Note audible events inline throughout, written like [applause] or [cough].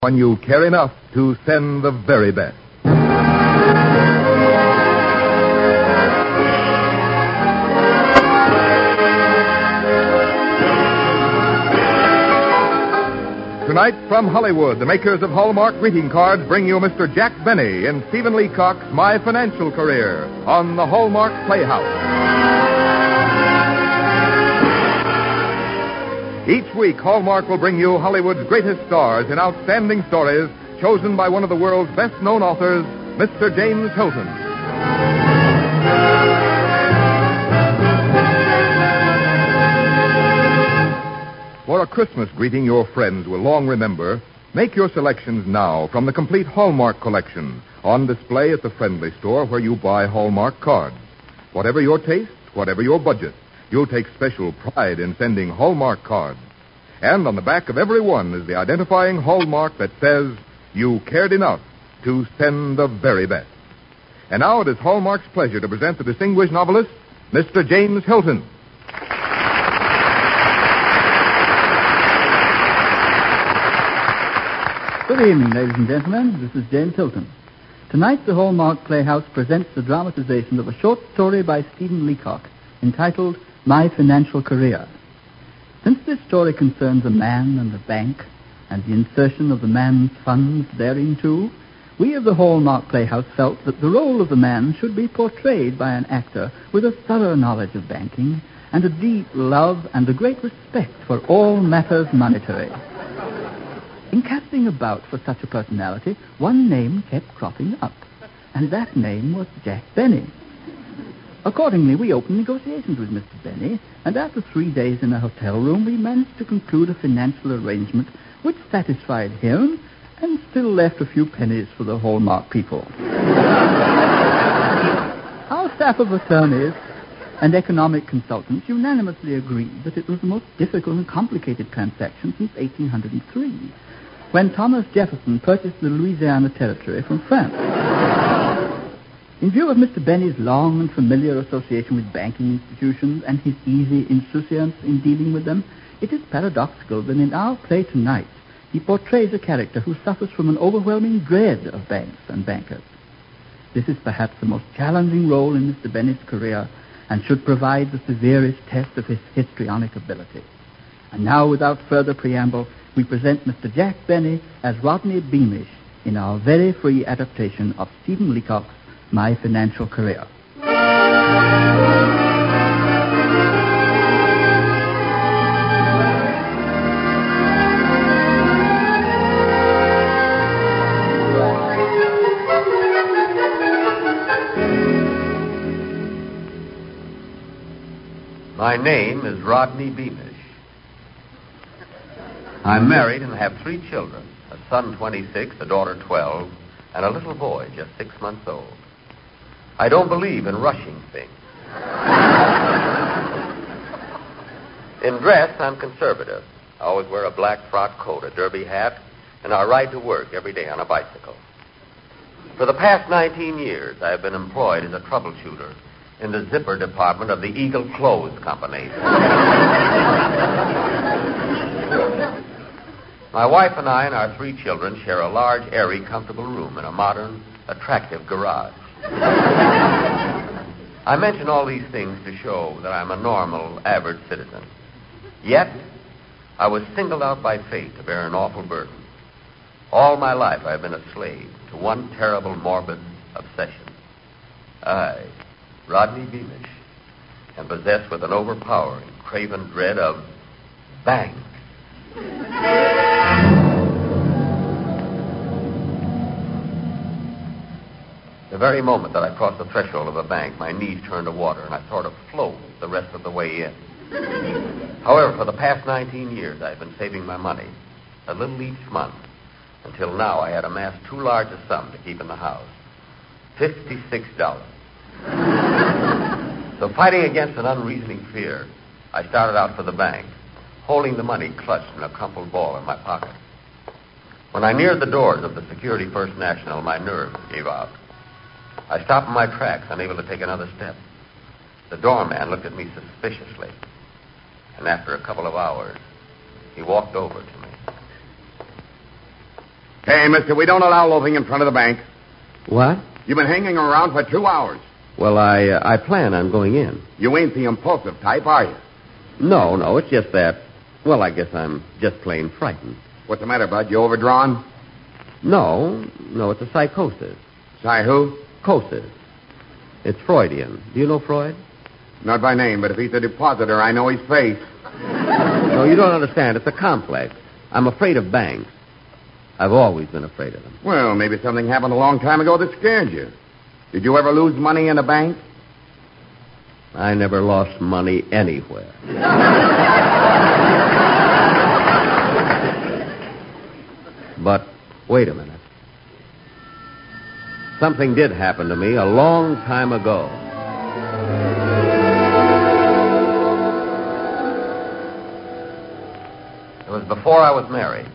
when you care enough to send the very best. Tonight from Hollywood, the makers of Hallmark greeting cards bring you Mr. Jack Benny in Stephen Leacock's My Financial Career on the Hallmark Playhouse. Each week, Hallmark will bring you Hollywood's greatest stars in outstanding stories chosen by one of the world's best known authors, Mr. James Hilton. For a Christmas greeting your friends will long remember, make your selections now from the complete Hallmark collection on display at the friendly store where you buy Hallmark cards. Whatever your taste, whatever your budget, you'll take special pride in sending Hallmark cards. And on the back of every one is the identifying hallmark that says you cared enough to send the very best. And now it is Hallmark's pleasure to present the distinguished novelist, Mr. James Hilton. Good evening, ladies and gentlemen. This is James Hilton. Tonight, the Hallmark Playhouse presents the dramatization of a short story by Stephen Leacock entitled My Financial Career. Since this story concerns a man and a bank and the insertion of the man's funds therein too, we of the Hallmark Playhouse felt that the role of the man should be portrayed by an actor with a thorough knowledge of banking and a deep love and a great respect for all matters monetary. In casting about for such a personality, one name kept cropping up, and that name was Jack Benny. Accordingly, we opened negotiations with Mr. Benny, and after three days in a hotel room, we managed to conclude a financial arrangement which satisfied him and still left a few pennies for the Hallmark people. [laughs] Our staff of attorneys and economic consultants unanimously agreed that it was the most difficult and complicated transaction since 1803, when Thomas Jefferson purchased the Louisiana Territory from France. In view of Mr. Benny's long and familiar association with banking institutions and his easy insouciance in dealing with them, it is paradoxical that in our play tonight he portrays a character who suffers from an overwhelming dread of banks and bankers. This is perhaps the most challenging role in Mr. Benny's career and should provide the severest test of his histrionic ability. And now, without further preamble, we present Mr. Jack Benny as Rodney Beamish in our very free adaptation of Stephen Leacock's My Financial Career. My name is Rodney Beamish. I'm married and have three children a son 26, a daughter 12, and a little boy just six months old. I don't believe in rushing things. in dress, I'm conservative. I always wear a black frock coat, a derby hat, and I ride to work every day on a bicycle. For the past 19 years, I have been employed as a troubleshooter in the zipper department of the Eagle Clothes Company. My wife and I and our three children share a large, airy, comfortable room in a modern, attractive garage. I mention all these things to show that I'm a normal, average citizen. Yet, I was singled out by fate to bear an awful burden. All my life I have been a slave to one terrible, morbid obsession. I, Rodney Beamish, am possessed with an overpowering, craven dread of bang. The very moment that I crossed the threshold of the bank, my knees turned to water, and I sort of floated the rest of the way in. [laughs] However, for the past 19 years, I've been saving my money, a little each month, until now I had amassed too large a sum to keep in the house $56. [laughs] so, fighting against an unreasoning fear, I started out for the bank, holding the money clutched in a crumpled ball in my pocket. When I neared the doors of the Security First National, my nerves gave out. I stopped in my tracks, unable to take another step. The doorman looked at me suspiciously, and after a couple of hours, he walked over to me. Hey, mister, we don't allow loafing in front of the bank. What? You've been hanging around for two hours. Well, I uh, I plan on going in. You ain't the impulsive type, are you? No, no, it's just that. Well, I guess I'm just plain frightened. What's the matter, Bud? You overdrawn? No, no, it's a psychosis. Sorry, who? Cosis. It's Freudian. Do you know Freud? Not by name, but if he's a depositor, I know his face. No, you don't understand. It's a complex. I'm afraid of banks. I've always been afraid of them. Well, maybe something happened a long time ago that scared you. Did you ever lose money in a bank? I never lost money anywhere. [laughs] but wait a minute. Something did happen to me a long time ago. It was before I was married.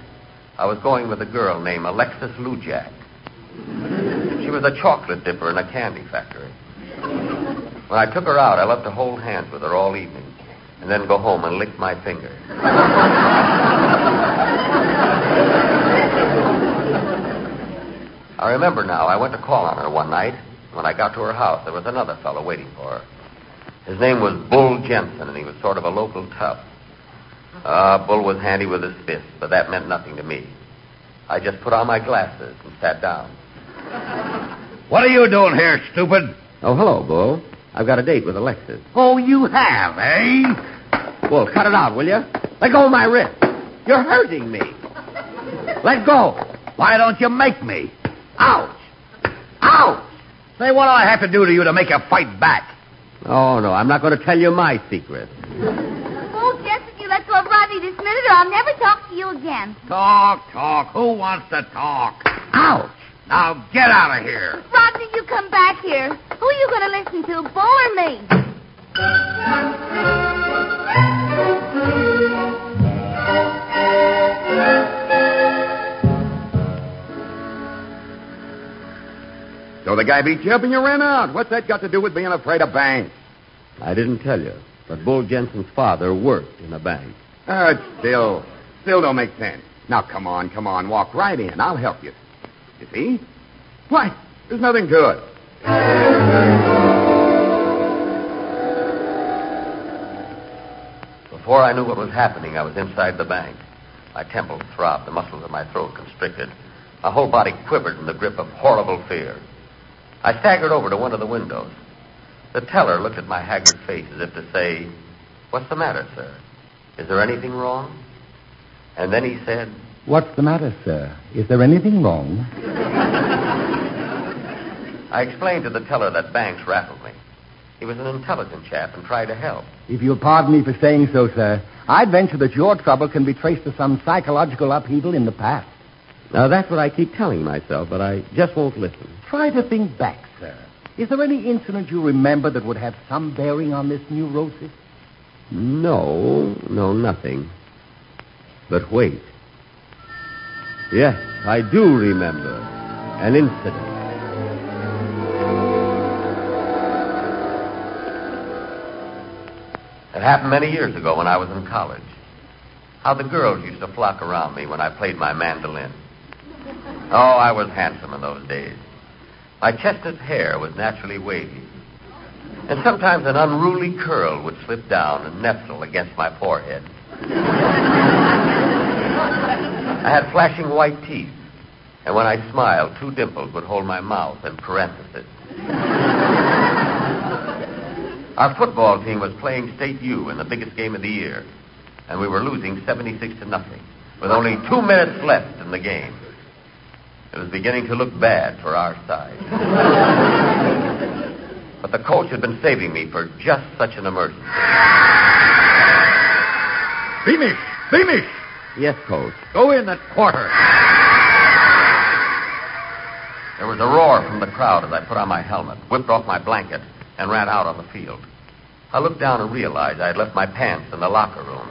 I was going with a girl named Alexis Lujak. She was a chocolate dipper in a candy factory. When I took her out, I loved to hold hands with her all evening and then go home and lick my fingers. I remember now, I went to call on her one night. When I got to her house, there was another fellow waiting for her. His name was Bull Jensen, and he was sort of a local tough. Ah, Bull was handy with his fists, but that meant nothing to me. I just put on my glasses and sat down. What are you doing here, stupid? Oh, hello, Bull. I've got a date with Alexis. Oh, you have, eh? Bull, cut it out, will you? Let go of my wrist. You're hurting me. Let go. Why don't you make me? Ouch. Ouch. Say, what do I have to do to you to make you fight back? Oh, no, I'm not going to tell you my secret. Oh, Jessica, you let go of Rodney this minute, or I'll never talk to you again. Talk, talk. Who wants to talk? Ouch. Now get out of here. Rodney, you come back here. Who are you going to listen to, Bull or me? So the guy beat you up and you ran out. What's that got to do with being afraid of banks? I didn't tell you, but Bull Jensen's father worked in a bank. Uh, it still, still don't make sense. Now, come on, come on. Walk right in. I'll help you. You see? Why, there's nothing to it. Before I knew what was happening, I was inside the bank. My temples throbbed, the muscles of my throat constricted. My whole body quivered in the grip of horrible fear. I staggered over to one of the windows. The teller looked at my haggard face as if to say, What's the matter, sir? Is there anything wrong? And then he said, What's the matter, sir? Is there anything wrong? [laughs] I explained to the teller that Banks rattled me. He was an intelligent chap and tried to help. If you'll pardon me for saying so, sir, I'd venture that your trouble can be traced to some psychological upheaval in the past. Now, that's what I keep telling myself, but I just won't listen. Try to think back, sir. Is there any incident you remember that would have some bearing on this neurosis? No, no, nothing. But wait. Yes, I do remember an incident. It happened many years ago when I was in college. How the girls used to flock around me when I played my mandolin. Oh, I was handsome in those days. My chestnut hair was naturally wavy. And sometimes an unruly curl would slip down and nestle against my forehead. I had flashing white teeth, and when I smiled, two dimples would hold my mouth in parenthesis. Our football team was playing State U in the biggest game of the year, and we were losing 76 to nothing, with only two minutes left in the game. It was beginning to look bad for our side. [laughs] but the coach had been saving me for just such an emergency. Beamish! Beamish! Yes, coach. Go in that quarter. There was a roar from the crowd as I put on my helmet, whipped off my blanket, and ran out on the field. I looked down and realized I had left my pants in the locker room.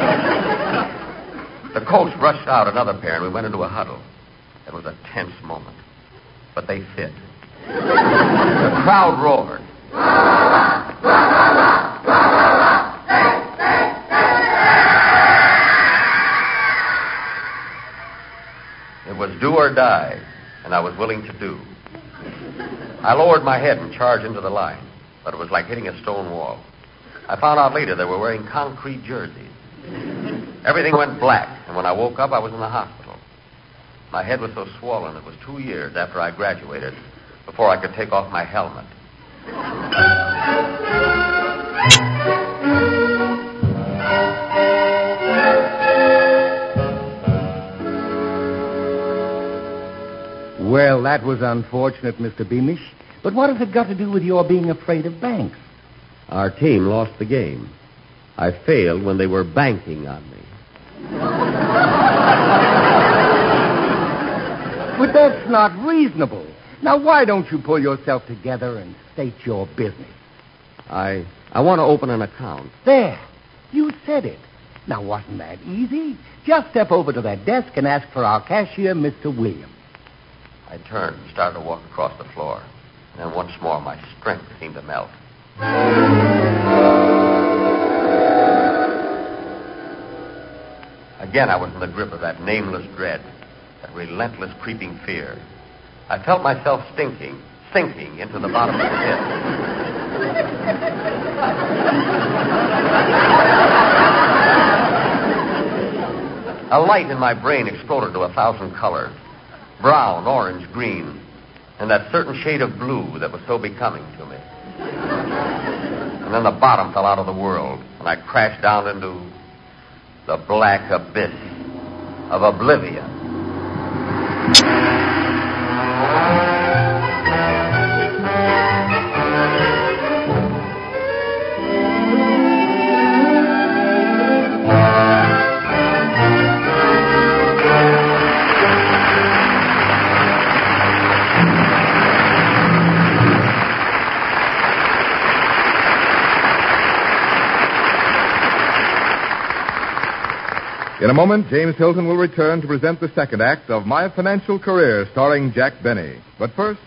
[laughs] The coach rushed out another pair, and we went into a huddle. It was a tense moment, but they fit. the crowd roared. It was do or die, and I was willing to do. I lowered my head and charged into the line, but it was like hitting a stone wall. I found out later they were wearing concrete jerseys. Everything went black, and when I woke up, I was in the hospital. My head was so swollen, it was two years after I graduated before I could take off my helmet. Well, that was unfortunate, Mr. Beamish. But what has it got to do with your being afraid of banks? Our team lost the game. I failed when they were banking on me. But that's not reasonable. Now, why don't you pull yourself together and state your business? I I want to open an account. There. You said it. Now, wasn't that easy? Just step over to that desk and ask for our cashier, Mr. Williams. I turned and started to walk across the floor. And then once more my strength seemed to melt. Again, I was in the grip of that nameless dread, that relentless creeping fear. I felt myself stinking, sinking into the bottom of the pit. A light in my brain exploded to a thousand colors brown, orange, green, and that certain shade of blue that was so becoming to me. And then the bottom fell out of the world, and I crashed down into the black abyss of oblivion. A moment, James Hilton will return to present the second act of My Financial Career, starring Jack Benny. But first,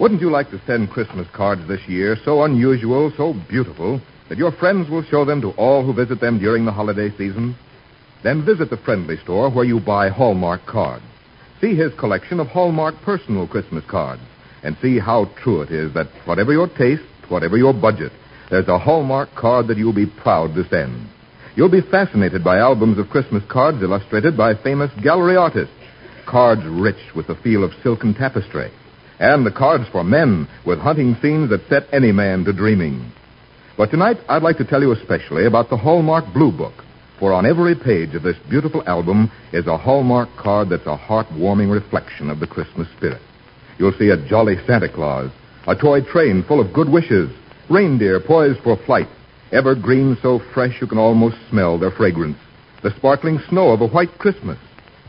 wouldn't you like to send Christmas cards this year so unusual, so beautiful, that your friends will show them to all who visit them during the holiday season? Then visit the friendly store where you buy Hallmark cards. See his collection of Hallmark personal Christmas cards and see how true it is that whatever your taste, whatever your budget, there's a Hallmark card that you'll be proud to send. You'll be fascinated by albums of Christmas cards illustrated by famous gallery artists. Cards rich with the feel of silken tapestry. And the cards for men with hunting scenes that set any man to dreaming. But tonight, I'd like to tell you especially about the Hallmark Blue Book. For on every page of this beautiful album is a Hallmark card that's a heartwarming reflection of the Christmas spirit. You'll see a jolly Santa Claus, a toy train full of good wishes, reindeer poised for flight, evergreens so fresh you can almost smell their fragrance, the sparkling snow of a white Christmas.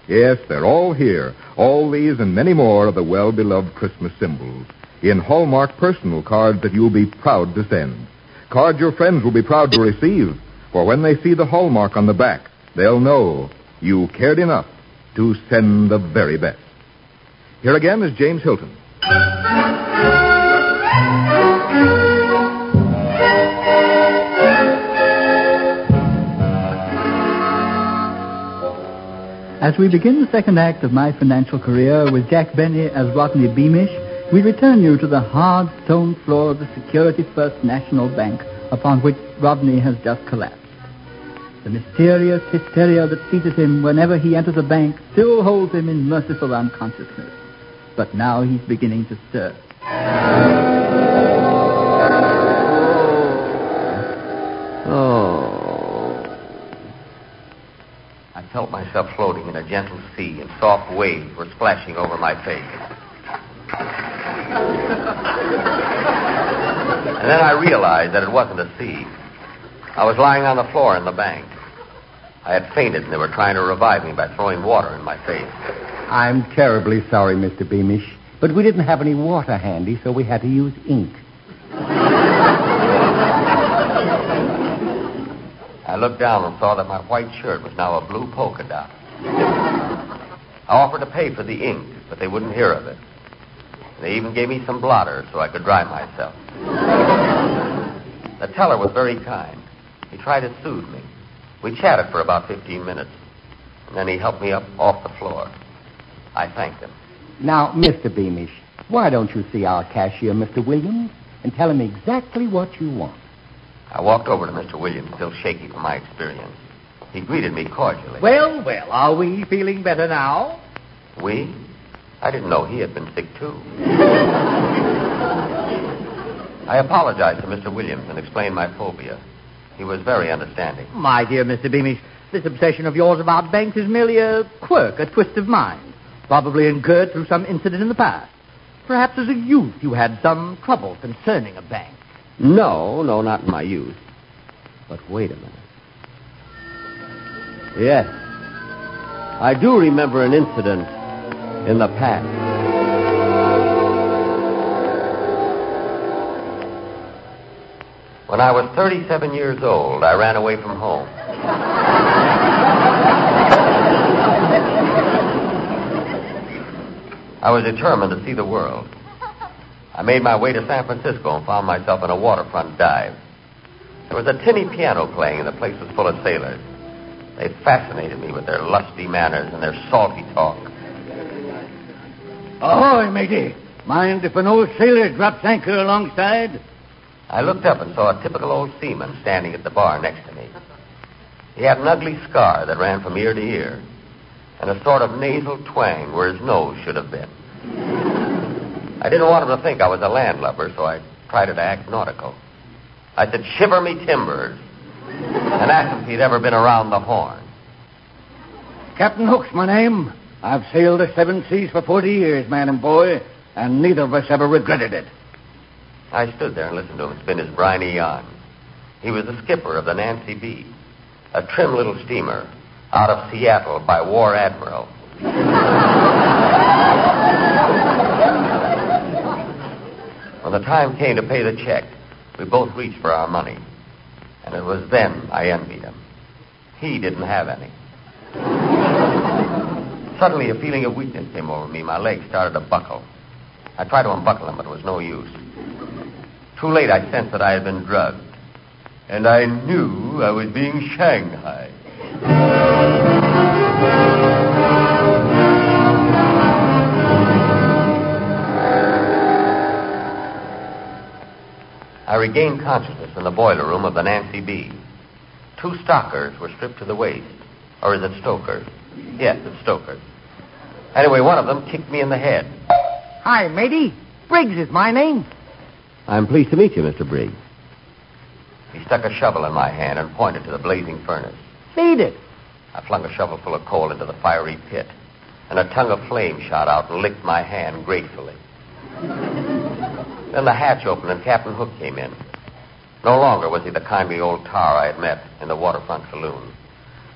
Yes, they're all here. All these and many more of the well-beloved Christmas symbols in Hallmark personal cards that you'll be proud to send. Cards your friends will be proud to receive, for when they see the Hallmark on the back, they'll know you cared enough to send the very best. Here again is James Hilton. As we begin the second act of my financial career with Jack Benny as Rodney Beamish, we return you to the hard stone floor of the Security First National Bank upon which Rodney has just collapsed. The mysterious hysteria that seizes him whenever he enters a bank still holds him in merciful unconsciousness. But now he's beginning to stir. Felt myself floating in a gentle sea, and soft waves were splashing over my face. And then I realized that it wasn't a sea. I was lying on the floor in the bank. I had fainted, and they were trying to revive me by throwing water in my face. I'm terribly sorry, Mr. Beamish, but we didn't have any water handy, so we had to use ink. I looked down and saw that my white shirt was now a blue polka dot. I offered to pay for the ink, but they wouldn't hear of it. They even gave me some blotter so I could dry myself. The teller was very kind. He tried to soothe me. We chatted for about 15 minutes, and then he helped me up off the floor. I thanked him. Now, Mr. Beamish, why don't you see our cashier, Mr. Williams, and tell him exactly what you want? I walked over to Mr. Williams, still shaky from my experience. He greeted me cordially. Well, well, are we feeling better now? We? I didn't know he had been sick, too. [laughs] I apologized to Mr. Williams and explained my phobia. He was very understanding. My dear Mr. Beamish, this obsession of yours about banks is merely a quirk, a twist of mind, probably incurred through some incident in the past. Perhaps as a youth you had some trouble concerning a bank. No, no, not in my youth. But wait a minute. Yes. I do remember an incident in the past. When I was 37 years old, I ran away from home. [laughs] I was determined to see the world. I made my way to San Francisco and found myself in a waterfront dive. There was a tinny piano playing, and the place was full of sailors. They fascinated me with their lusty manners and their salty talk. Ahoy, matey. Mind if an old sailor drops anchor alongside? I looked up and saw a typical old seaman standing at the bar next to me. He had an ugly scar that ran from ear to ear, and a sort of nasal twang where his nose should have been. I didn't want him to think I was a landlubber, so I tried to act nautical. I said, Shiver me timbers, and asked him if he'd ever been around the Horn. Captain Hook's my name. I've sailed the seven seas for 40 years, man and boy, and neither of us ever regretted it. I stood there and listened to him spin his briny yarn. He was the skipper of the Nancy B, a trim little steamer out of Seattle by War Admiral. [laughs] when the time came to pay the check, we both reached for our money. And it was then I envied him. He didn't have any. [laughs] Suddenly, a feeling of weakness came over me. My legs started to buckle. I tried to unbuckle them, but it was no use. Too late, I sensed that I had been drugged. And I knew I was being shanghaied. [laughs] I regained consciousness in the boiler room of the Nancy B. Two stockers were stripped to the waist. Or is it stokers? Yes, it's stokers. Anyway, one of them kicked me in the head. Hi, matey. Briggs is my name. I'm pleased to meet you, Mr. Briggs. He stuck a shovel in my hand and pointed to the blazing furnace. Feed it. I flung a shovelful of coal into the fiery pit, and a tongue of flame shot out and licked my hand gratefully. Then the hatch opened and Captain Hook came in. No longer was he the kindly old tar I had met in the waterfront saloon.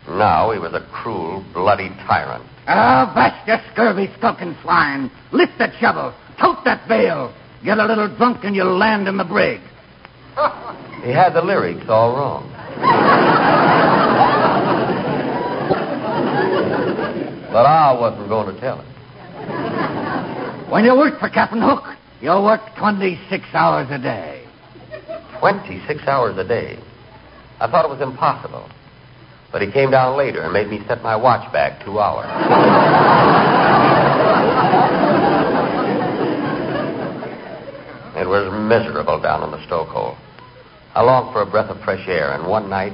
Now he was a cruel, bloody tyrant. Ah, bash you scurvy, skulking swine. Lift that shovel. Tote that bale. Get a little drunk and you'll land in the brig. [laughs] He had the lyrics all wrong. but I wasn't going to tell him. When you work for Captain Hook, you work 26 hours a day. 26 hours a day. I thought it was impossible. But he came down later and made me set my watch back two hours. it was miserable down in the stokehole. I longed for a breath of fresh air, and one night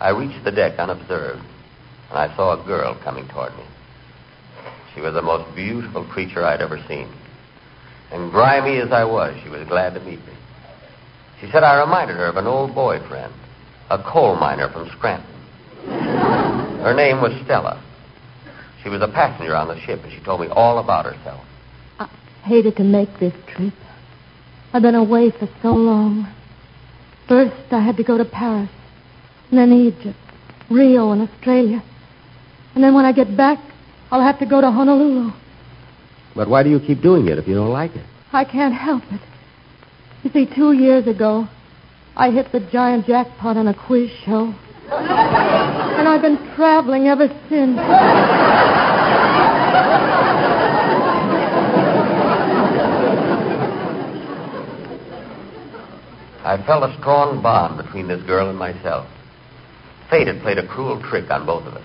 I reached the deck unobserved, and I saw a girl coming toward me. She was the most beautiful creature I'd ever seen. And grimy as I was, she was glad to meet me. She said I reminded her of an old boyfriend, a coal miner from Scranton. Her name was Stella. She was a passenger on the ship, and she told me all about herself. I hated to make this trip. I've been away for so long. First, I had to go to Paris, and then Egypt, Rio, and Australia. And then when I get back, I'll have to go to Honolulu. But why do you keep doing it if you don't like it? I can't help it. You see, two years ago, I hit the giant jackpot on a quiz show. And I've been traveling ever since. I felt a strong bond between this girl and myself. Fate had played a cruel trick on both of us.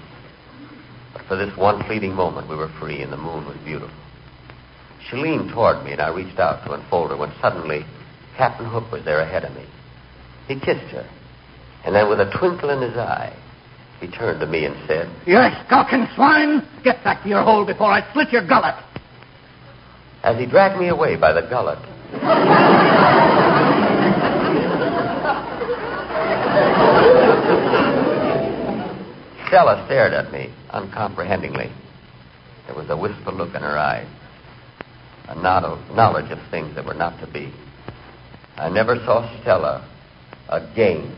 But For this one fleeting moment, we were free, and the moon was beautiful. She leaned toward me, and I reached out to unfold her when suddenly Captain Hook was there ahead of me. He kissed her, and then with a twinkle in his eye, he turned to me and said, You skulking swine! Get back to your hole before I slit your gullet. As he dragged me away by the gullet, Stella stared at me uncomprehendingly. There was a wistful look in her eyes, a nod of knowledge of things that were not to be. I never saw Stella again.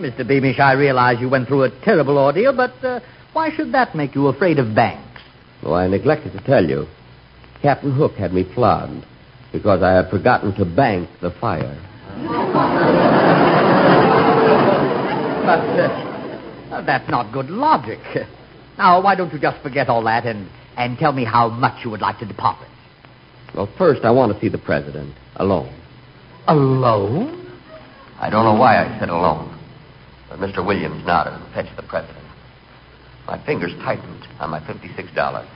Mr. Beamish, I realize you went through a terrible ordeal, but uh, why should that make you afraid of banks? Oh, I neglected to tell you. Captain Hook had me flogged because I had forgotten to bank the fire. [laughs] But uh, that's not good logic. Now, why don't you just forget all that and, and tell me how much you would like to deposit? Well, first, I want to see the president alone. Alone? I don't know why I said alone, but Mr. Williams nodded and fetched the president. My fingers tightened on my $56.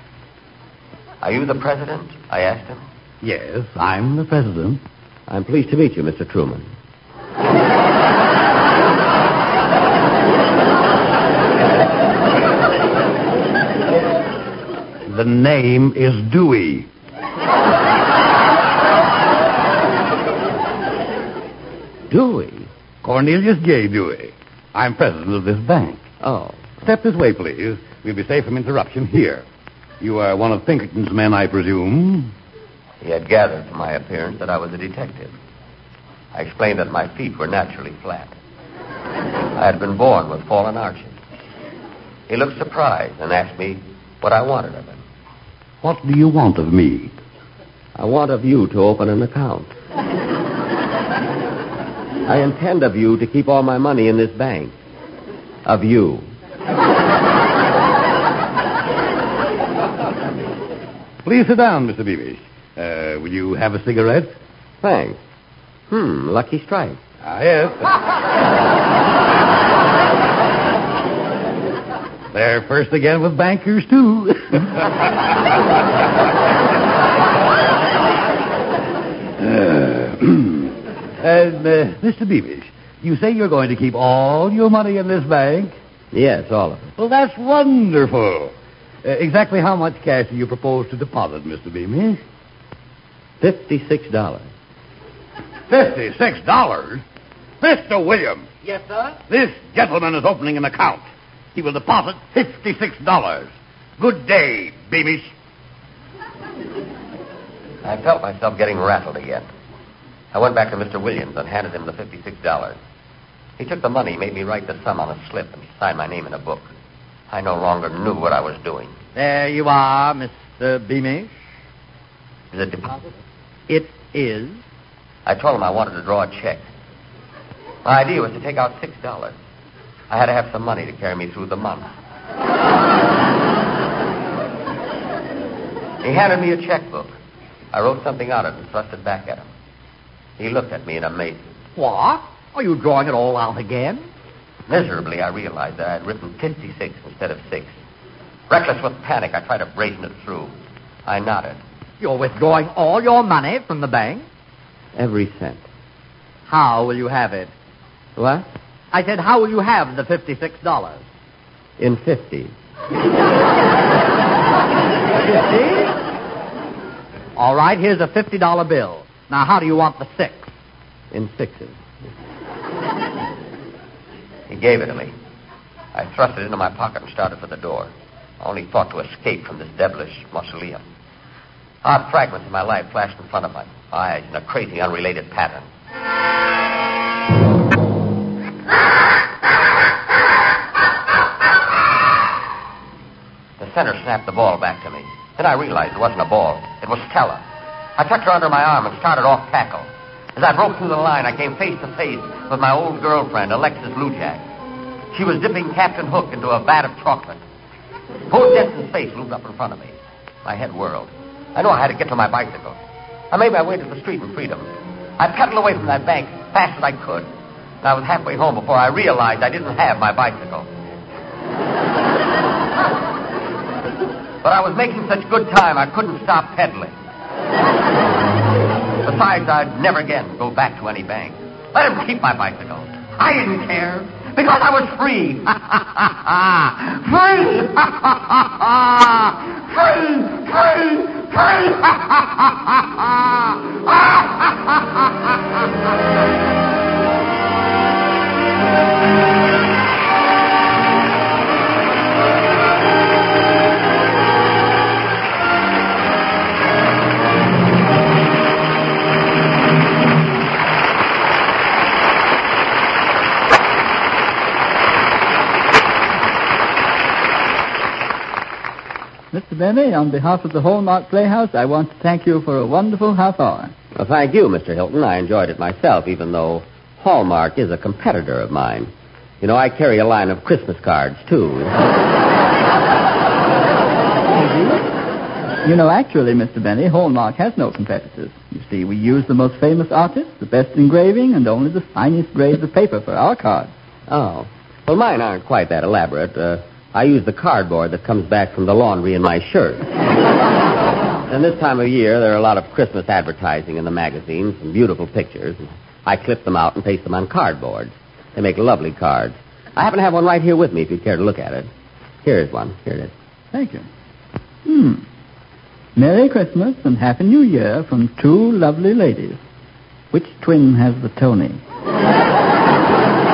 Are you the president? I asked him. Yes, I'm the president. I'm pleased to meet you, Mr. Truman. The name is Dewey. Dewey? Cornelius J. Dewey. I'm president of this bank. Oh. Step this way, please. We'll be safe from interruption here. You are one of Pinkerton's men, I presume. He had gathered from my appearance that I was a detective. I explained that my feet were naturally flat. I had been born with fallen arches. He looked surprised and asked me what I wanted of him. What do you want of me? I want of you to open an account. I intend of you to keep all my money in this bank. Of you. Please sit down, Mr. Beamish. Uh, will you have a cigarette? Thanks. Hmm, lucky strike. Ah, yes. They're first again with bankers, too. [laughs] [clears throat] and, uh, Mr. Beamish, you say you're going to keep all your money in this bank? Yes, all of it. Well, that's wonderful. Uh, exactly how much cash do you propose to deposit, Mr. Beamish? Fifty-six dollars. Fifty-six dollars? Mr. Williams, Yes, sir? this gentleman is opening an account. He will deposit fifty-six dollars. Good day, Beamish. I felt myself getting rattled again. I went back to Mr. Williams and handed him the $56. He took the money, made me write the sum on a slip, and signed my name in a book. I no longer knew what I was doing. There you are, Mr. Beamish. Is it deposited? It is. I told him I wanted to draw a check. My idea was to take out six dollars. I had to have some money to carry me through the month. he handed me a checkbook. I wrote something on it and thrust it back at him. He looked at me in amazement. What? Are you drawing it all out again? Miserably, I realized that I had written 56 instead of 6. Reckless with panic, I tried to brazen it through. I nodded. You're withdrawing all your money from the bank? Every cent. How will you have it? What? I said, how will you have the $56? In fifty. Fifty? All right, here's a $50 bill. Now, how do you want the six? In sixes. He gave it to me. I thrust it into my pocket and started for the door. I only thought to escape from this devilish mausoleum. Odd fragments of my life flashed in front of my eyes in a crazy, unrelated pattern. The center snapped the ball back to me. Then I realized it wasn't a ball. It was Stella. I tucked her under my arm and started off tackle. As I broke through the line, I came face to face with my old girlfriend, Alexis Lujak. She was dipping Captain Hook into a vat of chocolate. Bull Jensen's face loomed up in front of me. My head whirled. I knew I had to get to my bicycle. I made my way to the street in freedom. I pedaled away from that bank as fast as I could. And I was halfway home before I realized I didn't have my bicycle. but I was making such good time I couldn't stop pedaling. Besides, I'd never again go back to any bank. Let him keep my bicycle. I didn't care because I was free. [laughs] [laughs] free! free! free! Mr. Benny, on behalf of the Hallmark Playhouse, I want to thank you for a wonderful half hour. Well, thank you, Mr. Hilton. I enjoyed it myself, even though Hallmark is a competitor of mine. You know, I carry a line of Christmas cards, too. [laughs] You know, actually, Mr. Benny, Hallmark has no competitors. You see, we use the most famous artists, the best engraving, and only the finest grades of paper for our cards. Oh. Well, mine aren't quite that elaborate. Uh, I use the cardboard that comes back from the laundry in my shirt. [laughs] and this time of year, there are a lot of Christmas advertising in the magazines and beautiful pictures. I clip them out and paste them on cardboard. They make lovely cards. I happen to have one right here with me if you care to look at it. Here is one. Here it is. Thank you. Hmm. Merry Christmas and Happy New Year from two lovely ladies. Which twin has the Toni? [laughs]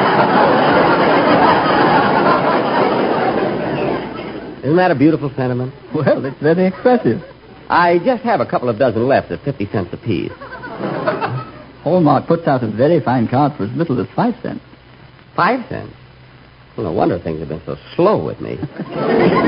Isn't that a beautiful sentiment? Well, it's very expressive. I just have a couple of dozen left at 50 cents apiece. Hallmark puts out a very fine card for as little as five cents. Five cents? Well, no wonder things have been so slow with me.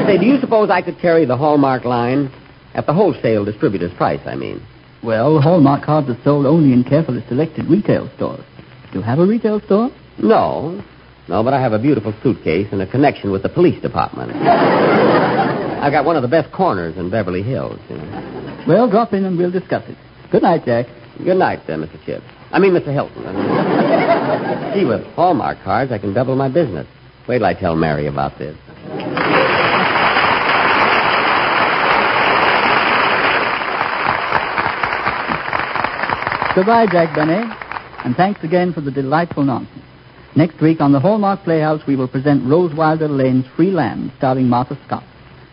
Say, do you suppose I could carry the Hallmark line? At the wholesale distributor's price, I mean. Well, Hallmark cards are sold only in carefully selected retail stores. Do you have a retail store? No. No, but I have a beautiful suitcase and a connection with the police department. [laughs] I've got one of the best corners in Beverly Hills. You know. Well, drop in and we'll discuss it. Good night, Jack. Good night, uh, Mr. Chip. I mean, Mr. Hilton. See, [laughs] with Hallmark cards, I can double my business. Wait till I tell Mary about this. Goodbye, Jack Benny. And thanks again for the delightful nonsense. Next week on the Hallmark Playhouse, we will present Rose Wilder Lane's Free Land, starring Martha Scott.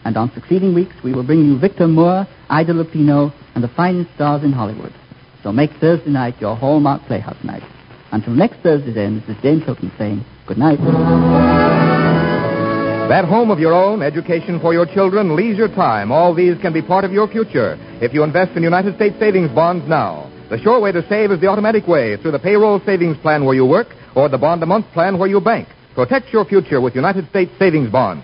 And on succeeding weeks, we will bring you Victor Moore, Ida Lupino, and the finest stars in Hollywood. So make Thursday night your Hallmark Playhouse night. Until next Thursday, then, this is James Hilton saying good night. That home of your own, education for your children, leisure time, all these can be part of your future if you invest in United States savings bonds now. The sure way to save is the automatic way through the payroll savings plan where you work or the bond a month plan where you bank. Protect your future with United States savings bonds.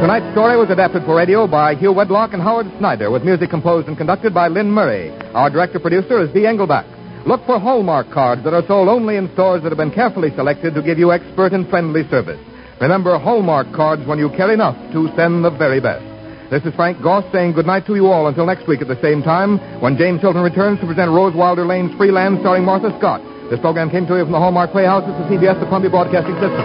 Tonight's story was adapted for radio by Hugh Wedlock and Howard Snyder with music composed and conducted by Lynn Murray. Our director producer is Dee Engelbach. Look for Hallmark cards that are sold only in stores that have been carefully selected to give you expert and friendly service. Remember Hallmark cards when you care enough to send the very best. This is Frank Goss saying goodnight to you all until next week at the same time when James Hilton returns to present Rose Wilder Lane's Free Land starring Martha Scott. This program came to you from the Hallmark Playhouse at the CBS, the Columbia Broadcasting System.